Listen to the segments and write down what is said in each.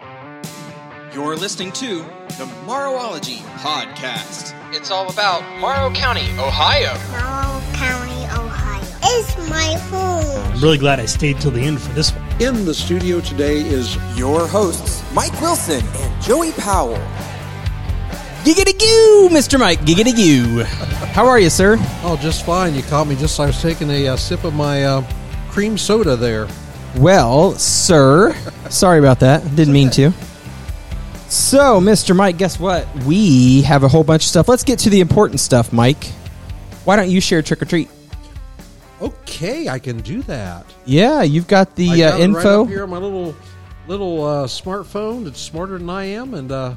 You're listening to the Morrowology Podcast. It's all about Morrow County, Ohio. Morrow County, Ohio. It's my home. I'm really glad I stayed till the end for this one. In the studio today is Your hosts, Mike Wilson and Joey Powell. Giggity goo, Mr. Mike. Giggity goo. How are you, sir? oh just fine. You caught me just I was taking a uh, sip of my uh, cream soda there. Well, sir. Sorry about that. Didn't mean to. So, Mr. Mike, guess what? We have a whole bunch of stuff. Let's get to the important stuff, Mike. Why don't you share trick or treat? Okay, I can do that. Yeah, you've got I the got uh, it right info. up here on my little little uh, smartphone. It's smarter than I am, and uh,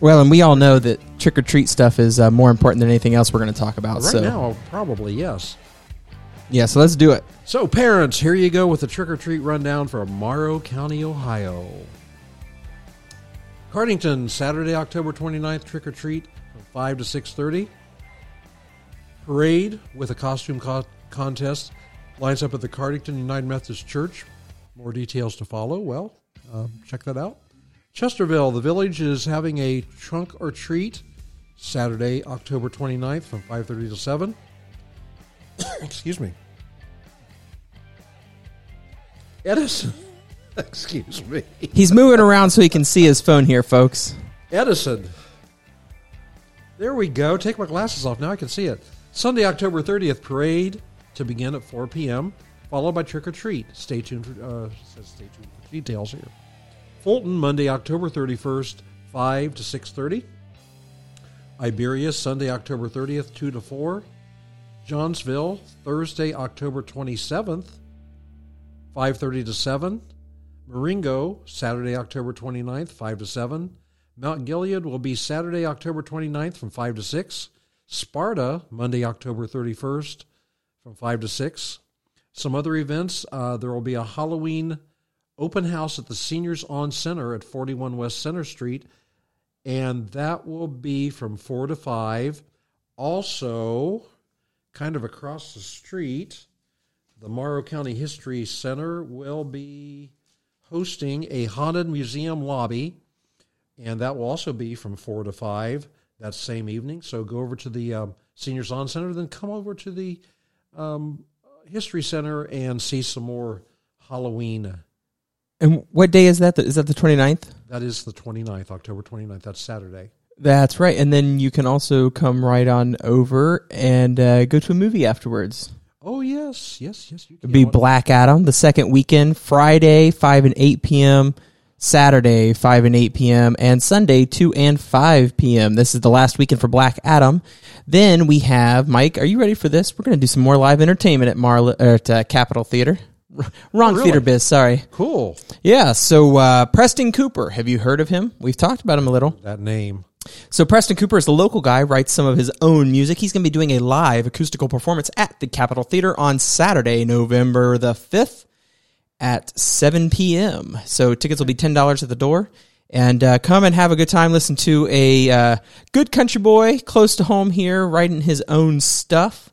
Well, and we all know that trick or treat stuff is uh, more important than anything else we're going to talk about. right so, now probably yes. yeah, so let's do it. So, parents, here you go with the trick or treat rundown for Morrow County, Ohio. Cardington, Saturday, October 29th, trick or treat from 5 to 6:30. Parade with a costume co- contest lines up at the Cardington United Methodist Church. More details to follow. Well, uh, check that out. Chesterville, the village is having a trunk or treat Saturday, October 29th from 5:30 to 7. Excuse me. Edison. Excuse me. He's moving around so he can see his phone here, folks. Edison. There we go. Take my glasses off. Now I can see it. Sunday, October 30th, parade to begin at 4 p.m., followed by trick or treat. Stay tuned for, uh, says stay tuned for details here. Fulton, Monday, October 31st, 5 to 6.30. Iberia, Sunday, October 30th, 2 to 4. Johnsville, Thursday, October 27th, 5.30 to 7. Marengo, Saturday, October 29th, 5 to 7. Mount Gilead will be Saturday, October 29th from 5 to 6. Sparta, Monday, October 31st from 5 to 6. Some other events uh, there will be a Halloween open house at the Seniors On Center at 41 West Center Street, and that will be from 4 to 5. Also, kind of across the street, the Morrow County History Center will be hosting a haunted museum lobby, and that will also be from 4 to 5 that same evening. So go over to the um, Seniors On Center, then come over to the um, History Center and see some more Halloween. And what day is that? Is that the 29th? That is the 29th, October 29th. That's Saturday. That's right. And then you can also come right on over and uh, go to a movie afterwards. Oh, yes, yes, yes. You can It'd be Black Adam the second weekend, Friday, 5 and 8 p.m., Saturday, 5 and 8 p.m., and Sunday, 2 and 5 p.m. This is the last weekend for Black Adam. Then we have, Mike, are you ready for this? We're going to do some more live entertainment at, Marla, or at uh, Capitol Theater. Wrong really? theater biz, sorry. Cool. Yeah, so uh, Preston Cooper, have you heard of him? We've talked about him a little. That name. So Preston Cooper is the local guy, writes some of his own music. He's going to be doing a live acoustical performance at the Capitol Theater on Saturday, November the 5th at 7 p.m. So tickets will be $10 at the door. And uh, come and have a good time. Listen to a uh, good country boy close to home here, writing his own stuff.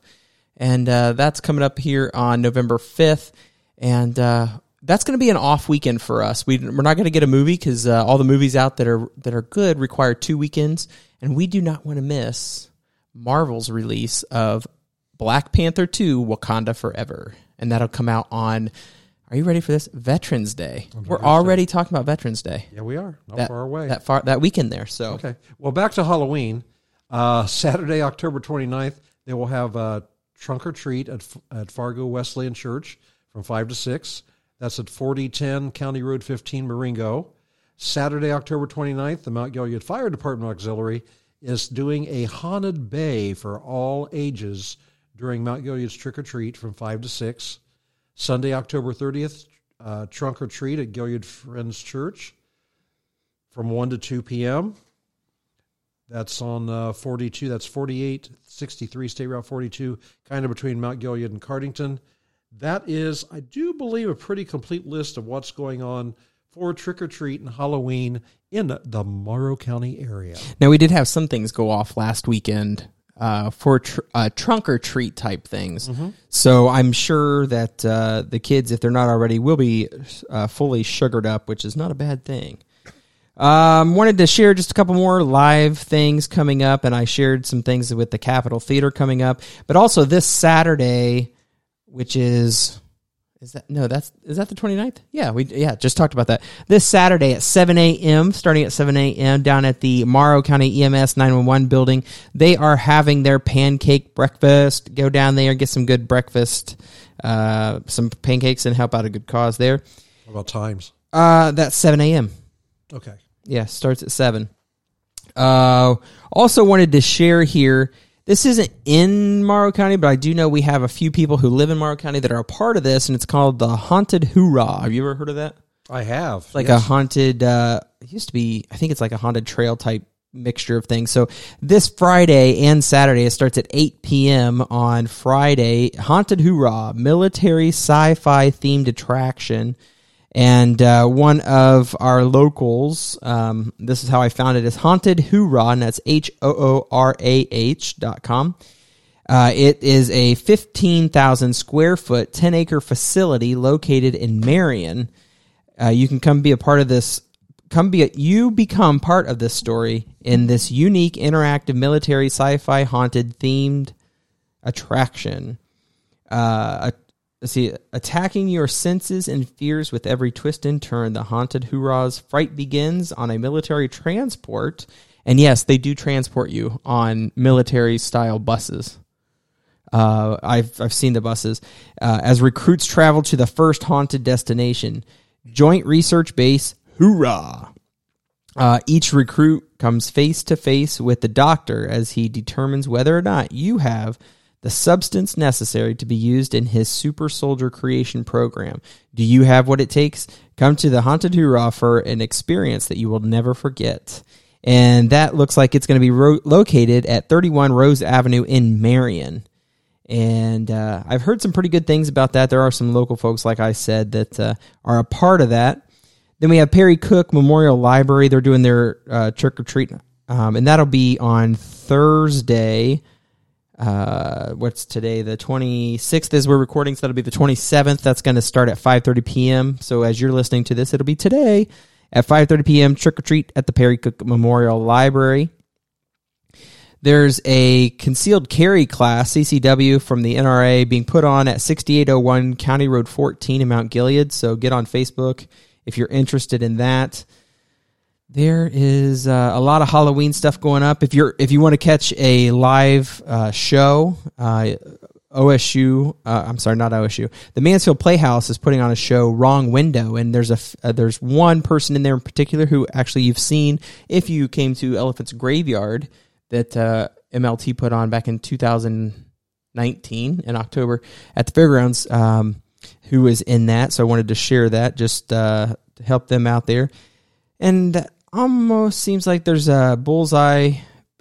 And uh, that's coming up here on November 5th. And uh, that's going to be an off weekend for us. We, we're not going to get a movie because uh, all the movies out that are that are good require two weekends, and we do not want to miss Marvel's release of Black Panther Two: Wakanda Forever, and that'll come out on. Are you ready for this? Veterans Day. We're already talking about Veterans Day. Yeah, we are. Not That far away. That far that weekend there. So Okay. Well, back to Halloween. Uh, Saturday, October 29th, they will have a trunk or treat at, at Fargo Wesleyan Church from 5 to 6. That's at 4010 County Road 15, Marengo. Saturday, October 29th, the Mount Gilead Fire Department Auxiliary is doing a haunted bay for all ages during Mount Gilead's trick or treat from 5 to 6. Sunday, October 30th, uh, trunk or treat at Gilead Friends Church from 1 to 2 p.m. That's on uh, 42. That's 4863 State Route 42, kind of between Mount Gilead and Cardington. That is, I do believe, a pretty complete list of what's going on for trick or treat and Halloween in the Morrow County area. Now we did have some things go off last weekend. uh, for tr- uh, trunk or treat type things. So I'm sure that uh, the kids, if they're not already, will be uh, fully sugared up, which is not a bad thing. Um, wanted to share just a couple more live things coming up, and I shared some things with the Capitol Theater coming up, but also this Saturday, which is is that no? That's is that the 29th? Yeah, we yeah just talked about that. This Saturday at seven a.m. starting at seven a.m. down at the Morrow County EMS nine one one building. They are having their pancake breakfast. Go down there, get some good breakfast, uh, some pancakes, and help out a good cause there. What about times? Uh, that's seven a.m. Okay. Yeah, starts at seven. Uh, also wanted to share here. This isn't in Morrow County, but I do know we have a few people who live in Morrow County that are a part of this, and it's called the Haunted Hoorah. Have you ever heard of that? I have. Like yes. a haunted. Uh, it used to be. I think it's like a haunted trail type mixture of things. So this Friday and Saturday, it starts at 8 p.m. on Friday. Haunted Hoorah, military sci-fi themed attraction. And uh, one of our locals, um, this is how I found it, is Haunted Hoorah, and that's H O O R A H dot com. Uh, it is a 15,000 square foot, 10 acre facility located in Marion. Uh, you can come be a part of this. Come be a, you become part of this story in this unique interactive military sci-fi haunted themed attraction. Uh, let's see, attacking your senses and fears with every twist and turn. The haunted hoorah's fright begins on a military transport, and yes, they do transport you on military style buses. Uh, I've I've seen the buses uh, as recruits travel to the first haunted destination, Joint Research Base. Hoorah! Uh, each recruit comes face to face with the doctor as he determines whether or not you have the substance necessary to be used in his super soldier creation program. Do you have what it takes? Come to the Haunted Hoorah for an experience that you will never forget. And that looks like it's going to be ro- located at 31 Rose Avenue in Marion. And uh, I've heard some pretty good things about that. There are some local folks, like I said, that uh, are a part of that. Then we have Perry Cook Memorial Library. They're doing their uh, trick or treat, um, and that'll be on Thursday. Uh, what's today? The twenty sixth is we're recording, so that'll be the twenty seventh. That's going to start at five thirty p.m. So as you're listening to this, it'll be today at five thirty p.m. Trick or treat at the Perry Cook Memorial Library. There's a concealed carry class, CCW, from the NRA being put on at 6801 County Road 14 in Mount Gilead. So get on Facebook if you're interested in that. There is uh, a lot of Halloween stuff going up. If you're if you want to catch a live uh, show, uh, OSU, uh, I'm sorry, not OSU. The Mansfield Playhouse is putting on a show, Wrong Window, and there's a uh, there's one person in there in particular who actually you've seen if you came to Elephant's Graveyard that uh, MLT put on back in 2019 in October at the fairgrounds. Um, who was in that? So I wanted to share that just to help them out there. And almost seems like there's a bullseye.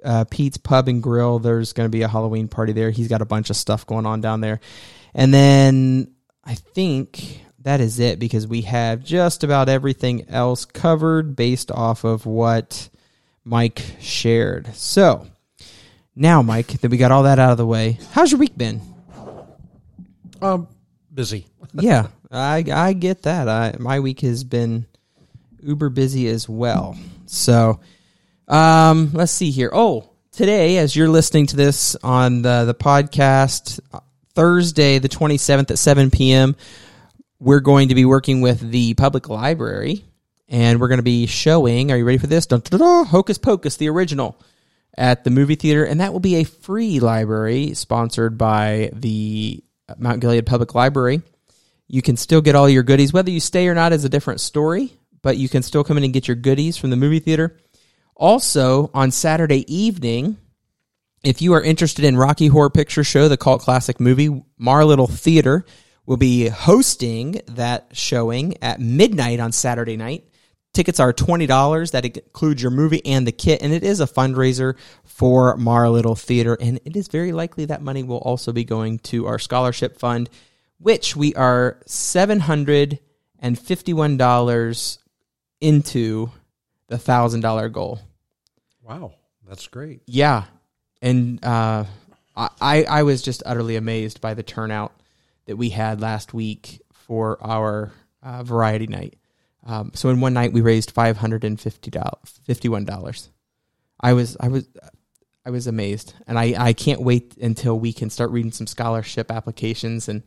Uh, Pete's Pub and Grill. There's going to be a Halloween party there. He's got a bunch of stuff going on down there. And then I think that is it because we have just about everything else covered based off of what Mike shared. So now, Mike, that we got all that out of the way, how's your week been? Um, busy. yeah, I I get that. I my week has been uber busy as well. So, um, let's see here. Oh, today, as you're listening to this on the the podcast, Thursday the 27th at 7 p.m., we're going to be working with the public library, and we're going to be showing. Are you ready for this? Dun, dun, dun, Hocus Pocus, the original. At the movie theater, and that will be a free library sponsored by the Mount Gilead Public Library. You can still get all your goodies. Whether you stay or not is a different story, but you can still come in and get your goodies from the movie theater. Also, on Saturday evening, if you are interested in Rocky Horror Picture Show, the cult classic movie, Morrow Little Theater will be hosting that showing at midnight on Saturday night. Tickets are $20. That includes your movie and the kit, and it is a fundraiser for Morrow Little Theater. And it is very likely that money will also be going to our scholarship fund, which we are $751 into the $1,000 goal. Wow, that's great. Yeah. and uh, I I was just utterly amazed by the turnout that we had last week for our uh, variety night. Um, so in one night we raised five hundred and fifty dollars, fifty one dollars. I was I was I was amazed, and I I can't wait until we can start reading some scholarship applications and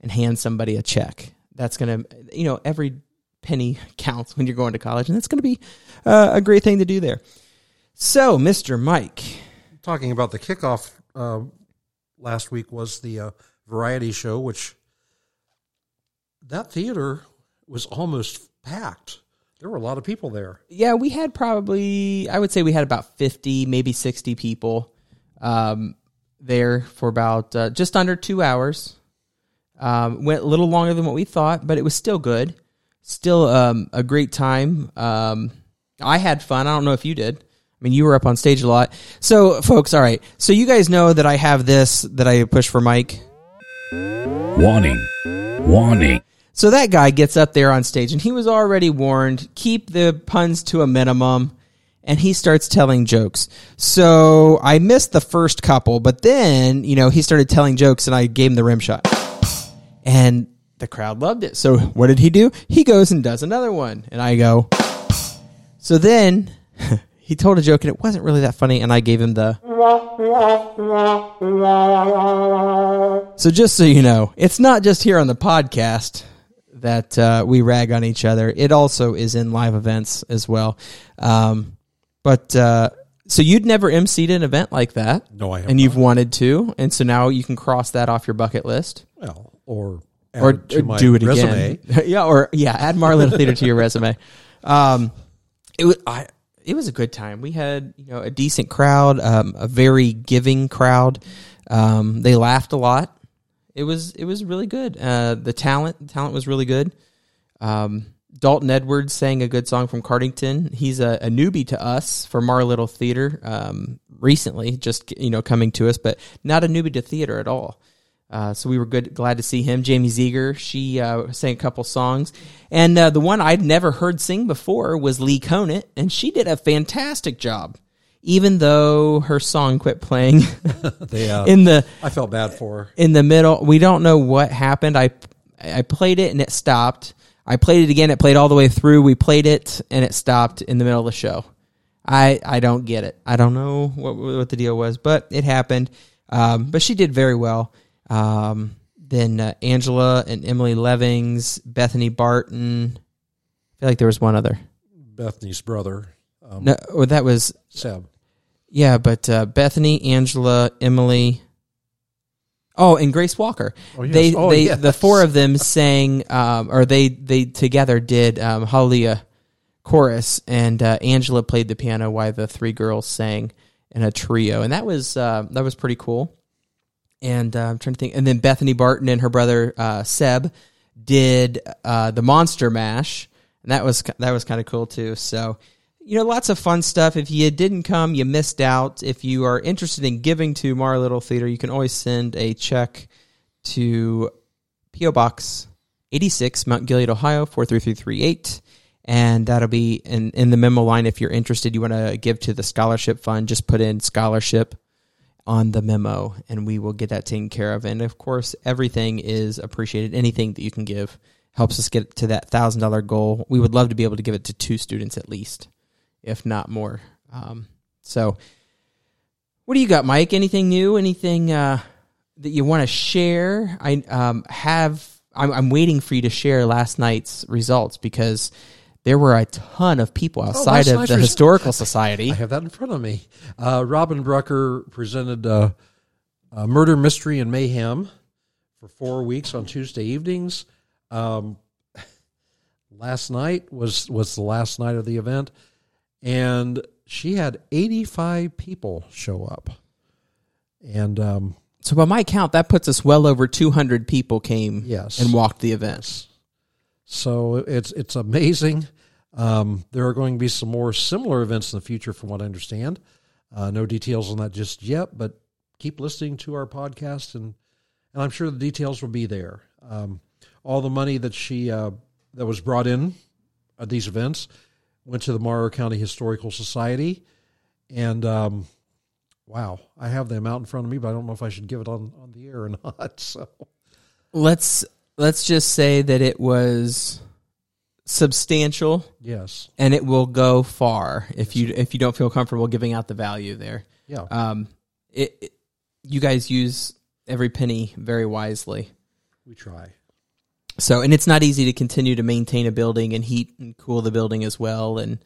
and hand somebody a check. That's gonna you know every penny counts when you're going to college, and that's gonna be uh, a great thing to do there. So, Mister Mike, Talking about the kickoff uh, last week was the uh, variety show, which that theater was almost packed. There were a lot of people there. yeah, we had probably I would say we had about fifty, maybe sixty people um, there for about uh, just under two hours. Um, went a little longer than what we thought, but it was still good. Still um, a great time. Um, I had fun. I don't know if you did. I mean, you were up on stage a lot. So, folks, all right. So, you guys know that I have this that I push for Mike. Warning. Warning. So that guy gets up there on stage and he was already warned, keep the puns to a minimum. And he starts telling jokes. So I missed the first couple, but then, you know, he started telling jokes and I gave him the rim shot. And the crowd loved it. So what did he do? He goes and does another one. And I go, so then he told a joke and it wasn't really that funny. And I gave him the. So just so you know, it's not just here on the podcast that uh, we rag on each other. It also is in live events as well. Um, but uh, so you'd never emceed an event like that, No, I have and you've wanted to, and so now you can cross that off your bucket list, Well, or or, or do it resume. again. yeah, or yeah, add Marlin Theater to your resume. Um, it was I. It was a good time. We had you know a decent crowd, um, a very giving crowd. Um, they laughed a lot. It was it was really good. Uh, the talent the talent was really good. Um, Dalton Edwards sang a good song from Cardington. He's a, a newbie to us for Morrow Little Theater um, recently, just you know coming to us, but not a newbie to theater at all. Uh, so we were good, glad to see him. Jamie Zeger, she uh, sang a couple songs, and uh, the one I'd never heard sing before was Lee Conant, and she did a fantastic job. Even though her song quit playing They, uh, in the I felt bad for her. in the middle. We don't know what happened. I I played it and it stopped. I played it again. It played all the way through. We played it and it stopped in the middle of the show. I I don't get it. I don't know what what the deal was, but it happened. Um, but she did very well. Um, then uh, Angela and Emily Levings, Bethany Barton. I feel like there was one other. Bethany's brother, um, No, or that was Seb. yeah, but uh, Bethany, Angela, Emily. Oh, and Grace Walker. Oh, yes. They Oh, they yes. the four of them sang um, or they they together did um, Hallelujah chorus and uh, Angela played the piano while the three girls sang in a trio and that was uh, that was pretty cool. And uh, I'm trying to think and then Bethany Barton and her brother uh, Seb did uh, the Monster Mash and that was that was kind of cool too. So you know, lots of fun stuff. If you didn't come, you missed out. If you are interested in giving to Morrow Little Theater, you can always send a check to P.O. Box 86, Mount Gilead, Ohio, 43338. And that'll be in, in the memo line. If you're interested, you want to give to the scholarship fund, just put in scholarship on the memo and we will get that taken care of. And of course, everything is appreciated. Anything that you can give helps us get to that $1,000 goal. We would love to be able to give it to two students at least, if not more. Um, so, what do you got, Mike? Anything new? Anything uh, that you want to share? I um, have. I'm, I'm waiting for you to share last night's results because there were a ton of people outside last of the historical society. I have that in front of me. Uh, Robin Brucker presented uh, uh, Murder, Mystery, and Mayhem for four weeks on Tuesday evenings. Um, last night was was the last night of the event, and she had eighty five people show up. And um, So by my count, that puts us well over 200 people came Yes. and walked the event. So it's it's amazing. Um, there are going to be some more similar events in the future, from what I understand. Uh, no details on that just yet, but keep listening to our podcast, and and I'm sure the details will be there. Um, all the money that she uh, that was brought in at these events went to the Morrow County Historical Society, and um, Wow, I have them out in front of me, but I don't know if I should give it on on the air or not. So Let's let's just say that it was substantial yes, and it will go far if you if you don't feel comfortable giving out the value there. yeah, Um, it, it you guys use every penny very wisely. we try. So, and it's not easy to continue to maintain a building and heat and cool the building as well. And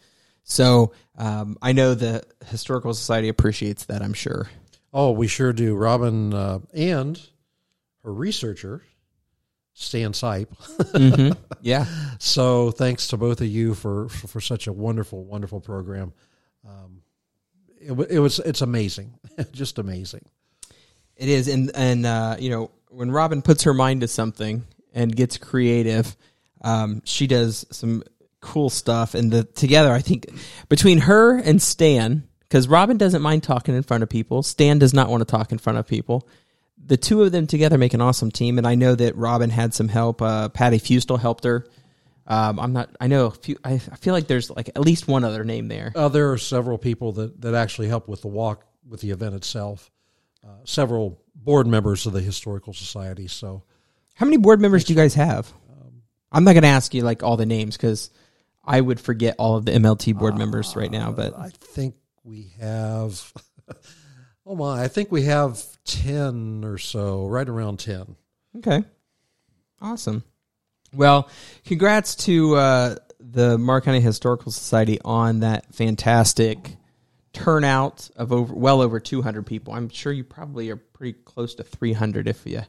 so, um, I know the historical society appreciates that. I'm sure. Oh, we sure do. Robin uh, and her researcher, Stan Sipe. hmm Yeah. So thanks to both of you for for, for such a wonderful, wonderful program. Um, it, it was it's amazing, just amazing. It is, and and uh, you know when Robin puts her mind to something and gets creative, um, she does some cool stuff. And the together, I think between her and Stan, because Robin doesn't mind talking in front of people, Stan does not want to talk in front of people. The two of them together make an awesome team, and I know that Robin had some help. Uh, Patty Fustel helped her. Um, I'm not. I know. A few, I, I feel like there's like at least one other name there. Uh, there are several people that that actually help with the walk with the event itself. Uh, several board members of the historical society. So How many board members do you guys have? I'm not going to ask you like all the names because I would forget all of the MLT board members right now. But I think we have. Oh my! I think we have ten or so, right around ten. okay, awesome. Well, congrats to uh, the Morrow County Historical Society on that fantastic turnout of over well over 200 people. I'm sure you probably are pretty close to 300 if you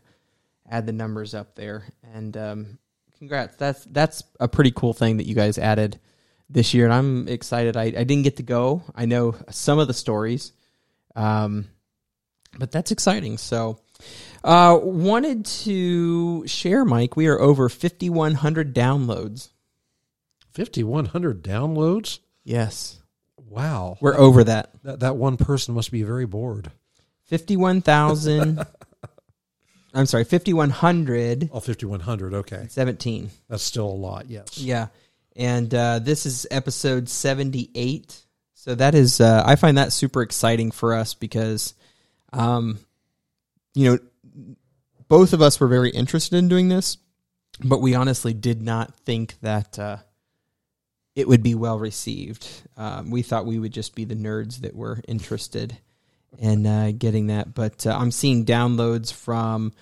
add the numbers up there. And um, congrats. That's that's a pretty cool thing that you guys added this year, and I'm excited. I, I didn't get to go. I know some of the stories, um, but that's exciting. So, uh, wanted to share, Mike. We are over 5,100 downloads. Fifty one hundred downloads. Yes, Wow! we're over that. that that one person must be very bored. 51,000. I'm sorry, 5,100. Oh, 5,100. Okay. 17. That's still a lot. Yes. Yeah. And uh, this is episode 78. So that is, uh, I find that super exciting for us because, um, you know, both of us were very interested in doing this, but we honestly did not think that uh, it would be well received. Um, we thought we would just be the nerds that were interested in uh, getting that. But uh, I'm seeing downloads from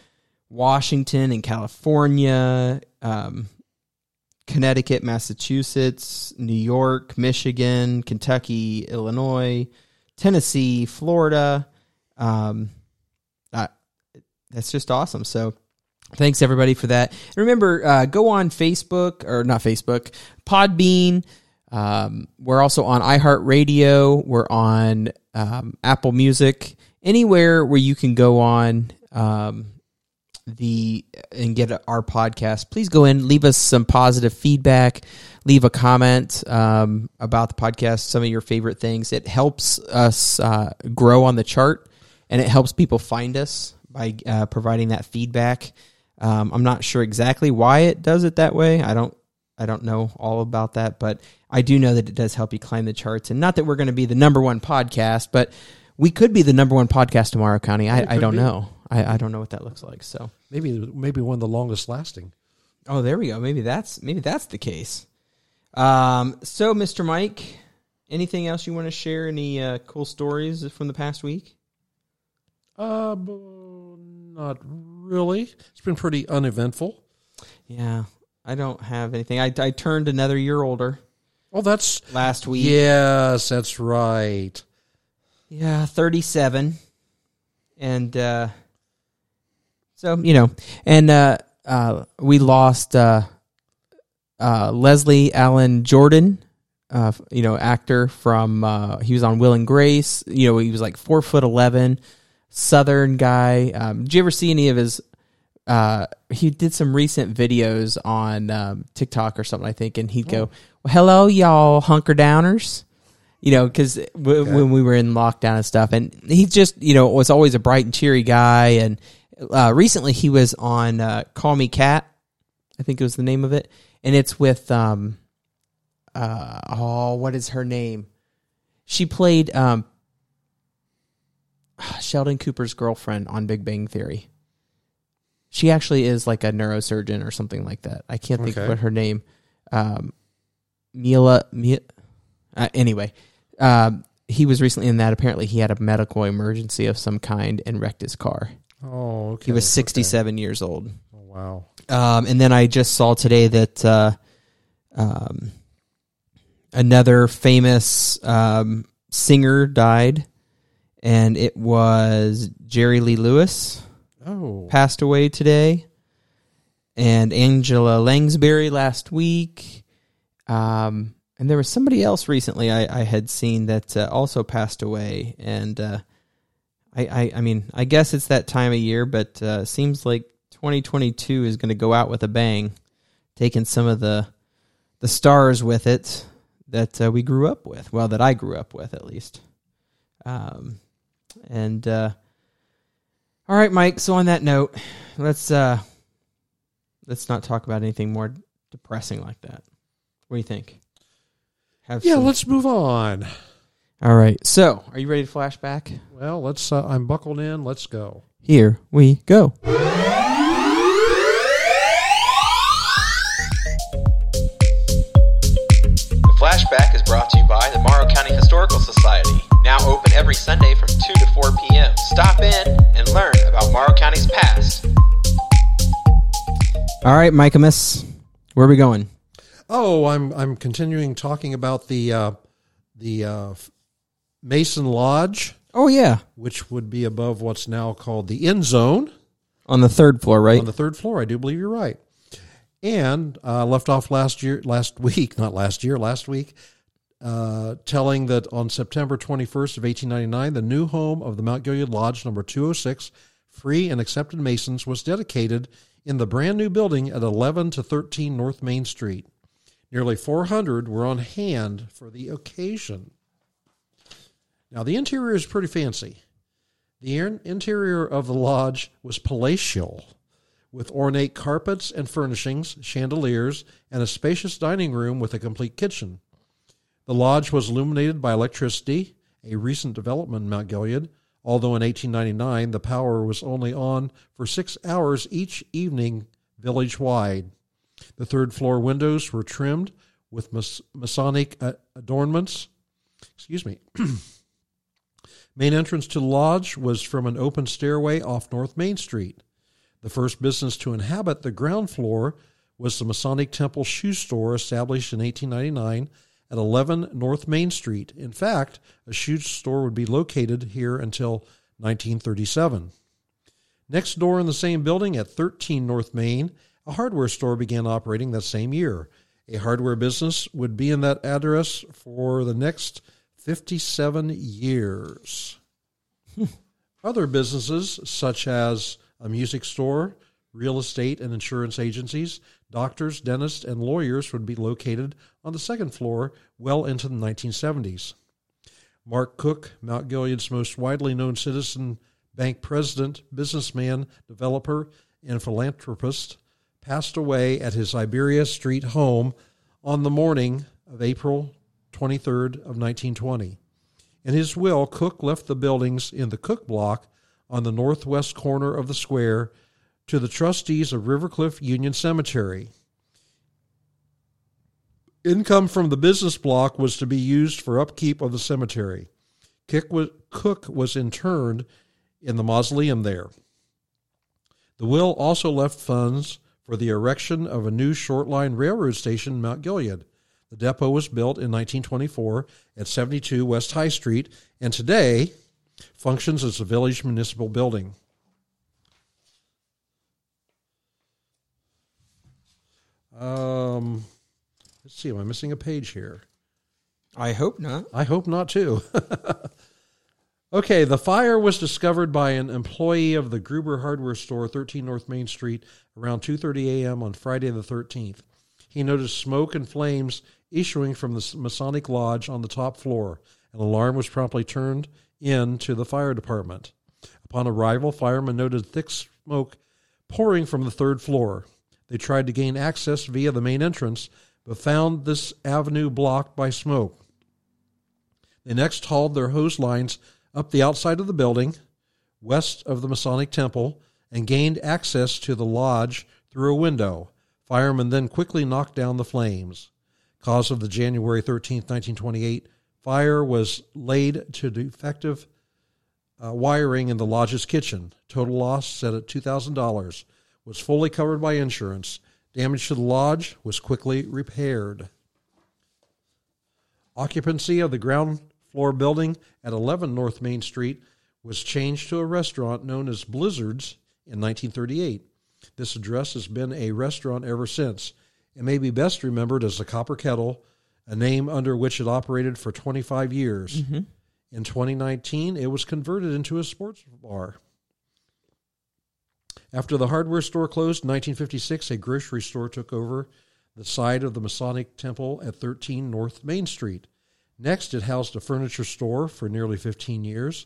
Washington and California, um, Connecticut, Massachusetts, New York, Michigan, Kentucky, Illinois, Tennessee, Florida. Um, uh, that's just awesome. So thanks everybody for that. And remember, uh, go on Facebook or not Facebook, Podbean. Um, we're also on iHeartRadio. We're on um, Apple Music. Anywhere where you can go on um, the and get our podcast, please go in, leave us some positive feedback, leave a comment um, about the podcast, some of your favorite things. It helps us uh, grow on the chart, and it helps people find us by uh, providing that feedback. Um, I'm not sure exactly why it does it that way. I don't I don't know all about that, but I do know that it does help you climb the charts. And not that we're going to be the number one podcast, but we could be the number one podcast tomorrow, County. I, I don't be. know. I, I don't know what that looks like. So, Maybe maybe one of the longest lasting. oh, there we go. Maybe that's maybe that's the case. Um, so, Mr. Mike, anything else you want to share? Any uh, cool stories from the past week? Uh, not really. It's been pretty uneventful. Yeah, I don't have anything. I, I turned another year older Oh, that's last week. yes, that's right. Yeah, 37. And uh so, you know, and uh uh we lost uh uh Leslie Allen Jordan, uh you know, actor from uh he was on Will and Grace, you know, he was like 4 foot 11, southern guy. Um did you ever see any of his uh he did some recent videos on um TikTok or something I think and he'd go, well, "Hello y'all hunker downers." you know, because w- when we were in lockdown and stuff, and he just, you know, was always a bright and cheery guy. And uh, recently, he was on uh, "Call Me Kat," I think it was the name of it, and it's with um, uh, oh, what is her name? She played um, Sheldon Cooper's girlfriend on Big Bang Theory. She actually is like a neurosurgeon or something like that. I can't think of what her name. Um, Mila. Mila uh, anyway, um, he was recently in that. Apparently, he had a medical emergency of some kind and wrecked his car. Oh, okay. He was okay. 67 years old. Oh, wow. Um, and then I just saw today that uh, um, another famous um, singer died, and it was Jerry Lee Lewis Oh, passed away today, and Angela Lansbury last week. Um, and there was somebody else recently I, I had seen that uh, also passed away, and uh, I, I I mean I guess it's that time of year, but uh, seems like 2022 is going to go out with a bang, taking some of the the stars with it that uh, we grew up with. Well, that I grew up with at least. Um, and uh, all right, Mike. So on that note, let's uh, let's not talk about anything more depressing like that. What do you think? Have yeah. some- Let's move on. All right. So, are you ready to flashback? Well, let's. Uh, I'm buckled in. Let's go. Here we go. The flashback is brought to you by the Morrow County Historical Society. Now open every Sunday from 2 to 4 p.m. Stop in and learn about Morrow County's past. All right, Michaemus, where are we going? Oh, I'm I'm continuing talking about the uh, the uh, Mason Lodge, Oh yeah, which would be above what's now called the End Zone. on the third floor, right? on the third floor. I do believe you're right. And uh, left off last year, last week, not last year, last week, uh, telling that on September 21st of 1899, the new home of the Mount Gilead Lodge number 206, free and accepted Masons, was dedicated in the brand new building at 11 to 13 North Main Street. Nearly 400 were on hand for the occasion. Now, the interior is pretty fancy. The in- interior of the lodge was palatial, with ornate carpets and furnishings, chandeliers, and a spacious dining room with a complete kitchen. The lodge was illuminated by electricity, a recent development in Mount Gilead, although in 1899 the power was only on for six hours each evening village wide. The third floor windows were trimmed with mas- Masonic uh, adornments. Excuse me. Main entrance to the lodge was from an open stairway off North Main Street. The first business to inhabit the ground floor was the Masonic Temple Shoe Store established in 1899 at 11 North Main Street. In fact, a shoe store would be located here until 1937. Next door in the same building at 13 North Main, a hardware store began operating that same year. A hardware business would be in that address for the next 57 years. Other businesses, such as a music store, real estate and insurance agencies, doctors, dentists, and lawyers, would be located on the second floor well into the 1970s. Mark Cook, Mount Gilead's most widely known citizen bank president, businessman, developer, and philanthropist, passed away at his Iberia Street home on the morning of April 23rd of 1920. In his will, Cook left the buildings in the Cook block on the northwest corner of the square to the trustees of Rivercliff Union Cemetery. Income from the business block was to be used for upkeep of the cemetery. Cook was, interned in the mausoleum there. The will also left funds for the erection of a new short line railroad station in Mount Gilead. The depot was built in 1924 at 72 West High Street and today functions as a village municipal building. Um, let's see, am I missing a page here? I hope not. I hope not too. okay, the fire was discovered by an employee of the Gruber Hardware Store, 13 North Main Street, around 2:30 a.m. on Friday the 13th. He noticed smoke and flames issuing from the Masonic Lodge on the top floor. An alarm was promptly turned in to the fire department. Upon arrival, firemen noted thick smoke pouring from the third floor. They tried to gain access via the main entrance, but found this avenue blocked by smoke. They next hauled their hose lines up the outside of the building. west of the Masonic Temple and gained access to the lodge through a window. Firemen then quickly knocked down the flames. Cause of the January 13, 1928 fire was laid to defective uh, wiring in the lodge's kitchen. Total loss set at $2,000. Was fully covered by insurance. Damage to the lodge was quickly repaired. Occupancy of the ground floor building at 11 North Main Street was changed to a restaurant known as Blizzards in 1938. This address has been a restaurant ever since. It may be best remembered as the Copper Kettle, a name under which it operated for 25 years. Mm-hmm. In 2019, it was converted into a sports bar. After the hardware store closed in 1956, a grocery store took over the side of the Masonic Temple at 13 North Main Street. Next, it housed a furniture store for nearly 15 years.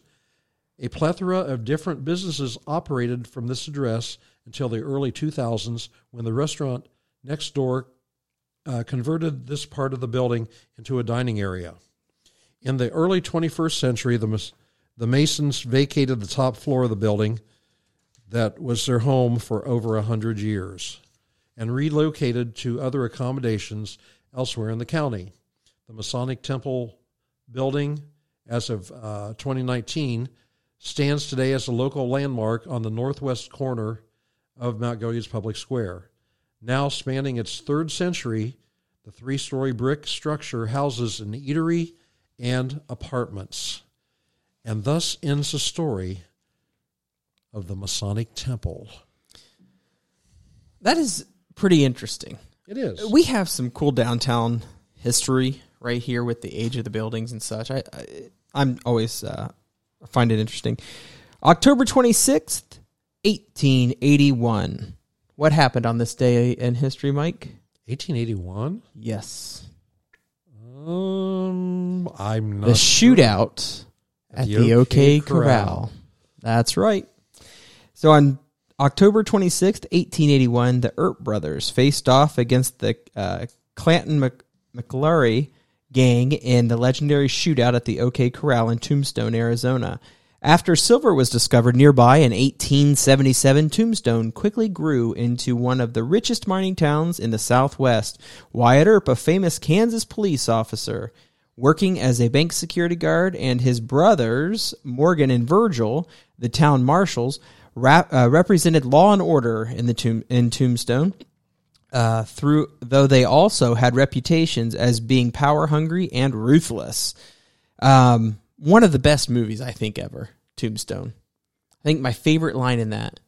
A plethora of different businesses operated from this address until the early 2000s when the restaurant next door uh, converted this part of the building into a dining area. In the early 21st century, the, the Masons vacated the top floor of the building that was their home for over a hundred years and relocated to other accommodations elsewhere in the county. The Masonic Temple building, as of uh, 2019, stands today as a local landmark on the northwest corner of Mount Gilead's Public Square. Now spanning its third century, the three story brick structure houses an eatery and apartments. And thus ends the story of the Masonic Temple. That is pretty interesting. It is. We have some cool downtown history right here with the age of the buildings and such. I, I I'm always uh, find it interesting. October 26th, 1881. What happened on this day in history, Mike? 1881? Yes. Um, I'm not The sure. shootout at the the OK OK Corral. That's right. So on October 26th, 1881, the Earp brothers faced off against the uh, Clanton Mc- McLaury gang in the legendary shootout at the OK Corral in Tombstone, Arizona. After silver was discovered nearby in 1877, Tombstone quickly grew into one of the richest mining towns in the Southwest. Wyatt Earp, a famous Kansas police officer, working as a bank security guard, and his brothers, Morgan and Virgil, the town marshals, rap, uh, represented law and order in the tomb, in Tombstone. Uh, through though they also had reputations as being power hungry and ruthless. Um, one of the best movies I think ever, Tombstone. I think my favorite line in that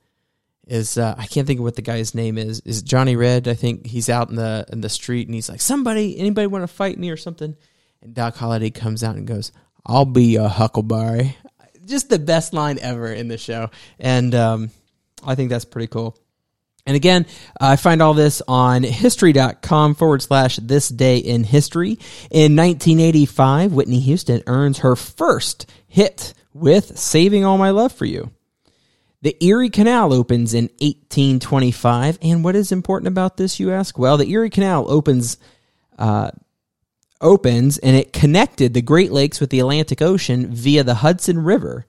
is uh, I can't think of what the guy's name is. Is Johnny Red? I think he's out in the in the street and he's like, "Somebody, anybody want to fight me or something?" And Doc Holliday comes out and goes, "I'll be a Huckleberry." Just the best line ever in the show, and um, I think that's pretty cool. And again, I find all this on history.com forward slash this day in history. In 1985, Whitney Houston earns her first hit with Saving All My Love for You. The Erie Canal opens in 1825. And what is important about this, you ask? Well, the Erie Canal opens, uh, opens and it connected the Great Lakes with the Atlantic Ocean via the Hudson River.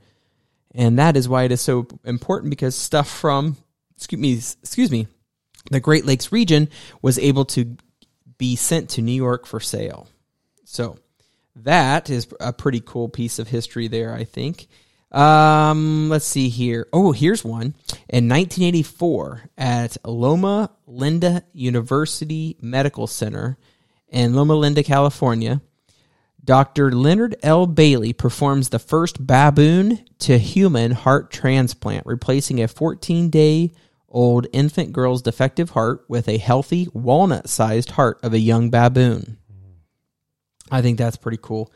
And that is why it is so important because stuff from excuse me, excuse me, the Great Lakes region was able to be sent to New York for sale. So that is a pretty cool piece of history there, I think. Um, let's see here. Oh, here's one. In 1984, at Loma Linda University Medical Center in Loma Linda, California, Dr. Leonard L. Bailey performs the first baboon to human heart transplant, replacing a 14 day old infant girl's defective heart with a healthy walnut sized heart of a young baboon. I think that's pretty cool.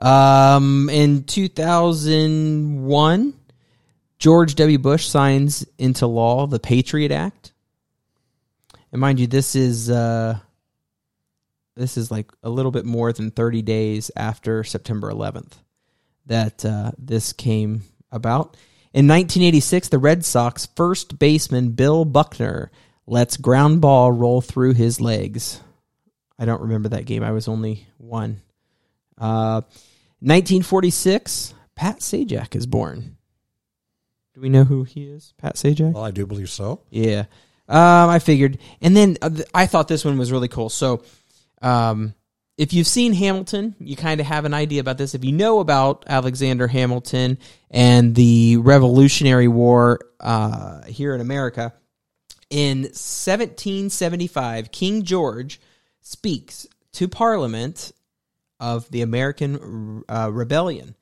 Um, in 2001, George W. Bush signs into law the Patriot Act. And mind you, this is uh, this is like a little bit more than 30 days after September 11th that uh, this came about. In 1986, the Red Sox first baseman Bill Buckner lets ground ball roll through his legs. I don't remember that game. I was only one. Uh, 1946, Pat Sajak is born. Do we know who he is? Pat Sajak? Well, I do believe so. Yeah. Um, I figured. And then uh, I thought this one was really cool. So, um, if you've seen Hamilton, you kind of have an idea about this. If you know about Alexander Hamilton and the Revolutionary War uh, here in America, in 1775, King George speaks to Parliament of the American uh, Rebellion.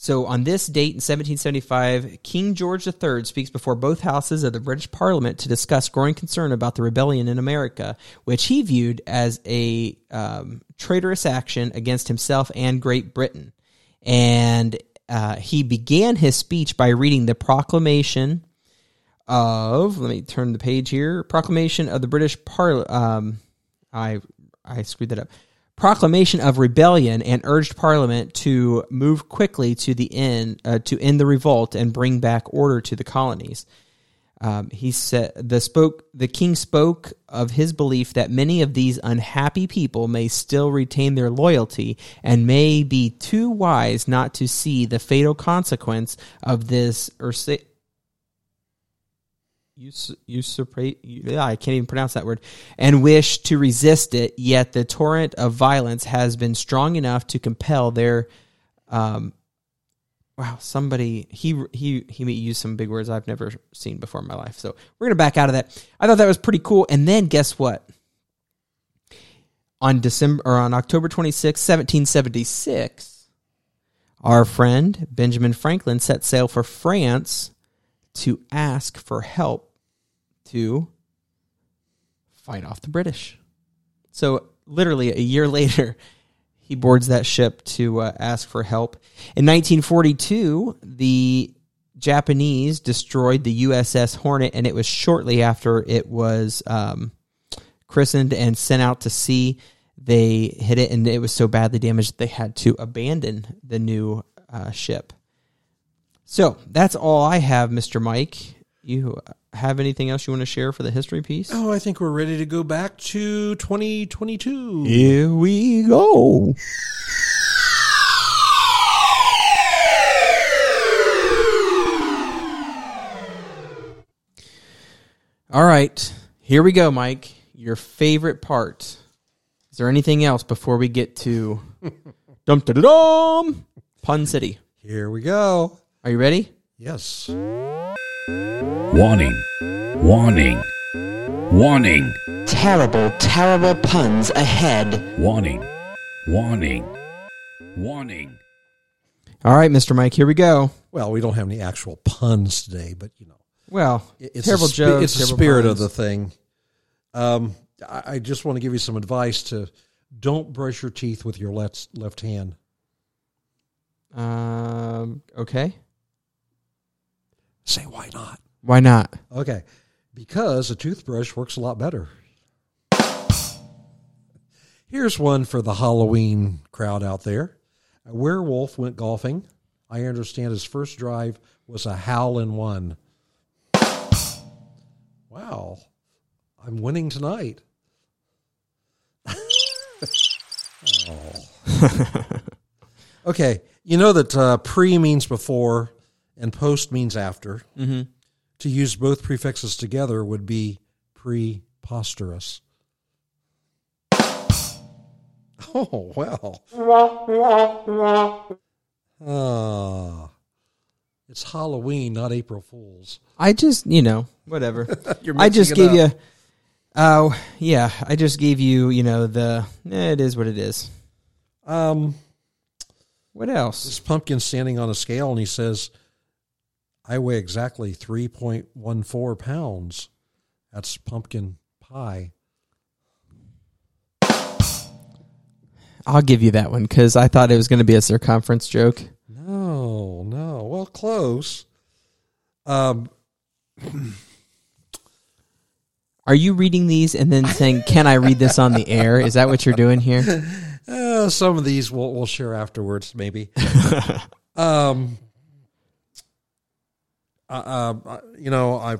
So, on this date in 1775, King George III speaks before both houses of the British Parliament to discuss growing concern about the rebellion in America, which he viewed as a um, traitorous action against himself and Great Britain. And uh, he began his speech by reading the proclamation of, let me turn the page here, proclamation of the British Parliament. Um, I, I screwed that up proclamation of rebellion and urged Parliament to move quickly to the end uh, to end the revolt and bring back order to the colonies. Um, he said the spoke the king spoke of his belief that many of these unhappy people may still retain their loyalty and may be too wise not to see the fatal consequence of this us- usurpate yeah, I can't even pronounce that word and wish to resist it yet the torrent of violence has been strong enough to compel their um wow somebody he he he used some big words I've never seen before in my life. So we're going to back out of that. I thought that was pretty cool and then guess what? On December or on October 26 1776 our friend Benjamin Franklin set sail for France to ask for help to fight off the British. So, literally a year later, he boards that ship to uh, ask for help. In 1942, the Japanese destroyed the USS Hornet, and it was shortly after it was um, christened and sent out to sea. They hit it, and it was so badly damaged that they had to abandon the new uh, ship. So that's all I have, Mr. Mike. You have anything else you want to share for the history piece? Oh, I think we're ready to go back to 2022. Here we go. All right, here we go, Mike. Your favorite part. Is there anything else before we get to dum da da dum Pun City? Here we go. Are you ready? Yes. Warning. Warning. Warning. Terrible, terrible puns ahead. Warning. Warning. Warning. All right, Mr. Mike, here we go. Well, we don't have any actual puns today, but you know, Well, it's terrible the spi- jokes. It's the spirit puns. of the thing. Um, I, I just want to give you some advice to don't brush your teeth with your left left hand. Um, okay. Say why not? Why not? Okay, because a toothbrush works a lot better. Here's one for the Halloween crowd out there. A werewolf went golfing. I understand his first drive was a howl in one. Wow, I'm winning tonight. oh. okay, you know that uh, pre means before and post means after. Mm-hmm. To use both prefixes together would be preposterous. Oh, well. Ah. it's Halloween, not April Fool's. I just, you know, whatever. I just gave up. you. Oh yeah, I just gave you. You know the. Eh, it is what it is. Um, What else? this pumpkin standing on a scale and he says, I weigh exactly 3.14 pounds. That's pumpkin pie. I'll give you that one because I thought it was going to be a circumference joke. No, no. Well, close. Um, Are you reading these and then saying, "Can I read this on the air?" Is that what you're doing here? Uh, some of these we'll we'll share afterwards, maybe. um, uh, uh, you know, I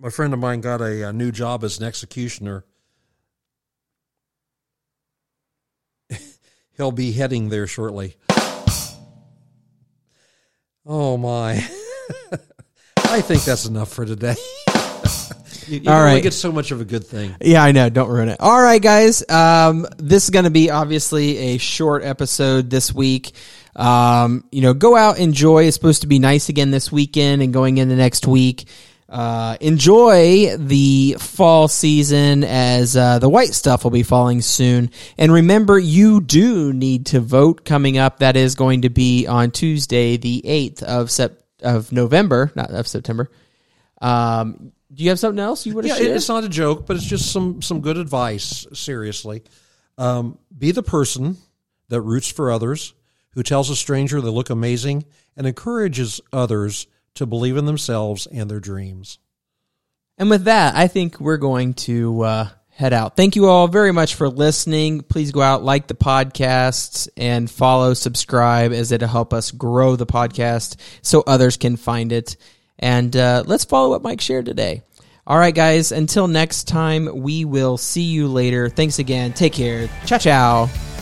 my friend of mine got a, a new job as an executioner. He'll be heading there shortly. Oh my! I think that's enough for today. you you All can get so much of a good thing. Yeah, I know. Don't ruin it. All right, guys. Um, this is going to be obviously a short episode this week. Um, you know, go out, enjoy. It's supposed to be nice again this weekend and going into next week. Uh, enjoy the fall season as uh, the white stuff will be falling soon. And remember, you do need to vote coming up. That is going to be on Tuesday, the 8th of, sep- of November, not of September. Um, do you have something else you want to Yeah, it's not a joke, but it's just some some good advice. Seriously, um, be the person that roots for others, who tells a stranger they look amazing, and encourages others to believe in themselves and their dreams. And with that, I think we're going to uh, head out. Thank you all very much for listening. Please go out, like the podcast, and follow, subscribe, as it'll help us grow the podcast so others can find it. And uh, let's follow what Mike shared today. All right, guys, until next time, we will see you later. Thanks again. Take care. Ciao, ciao.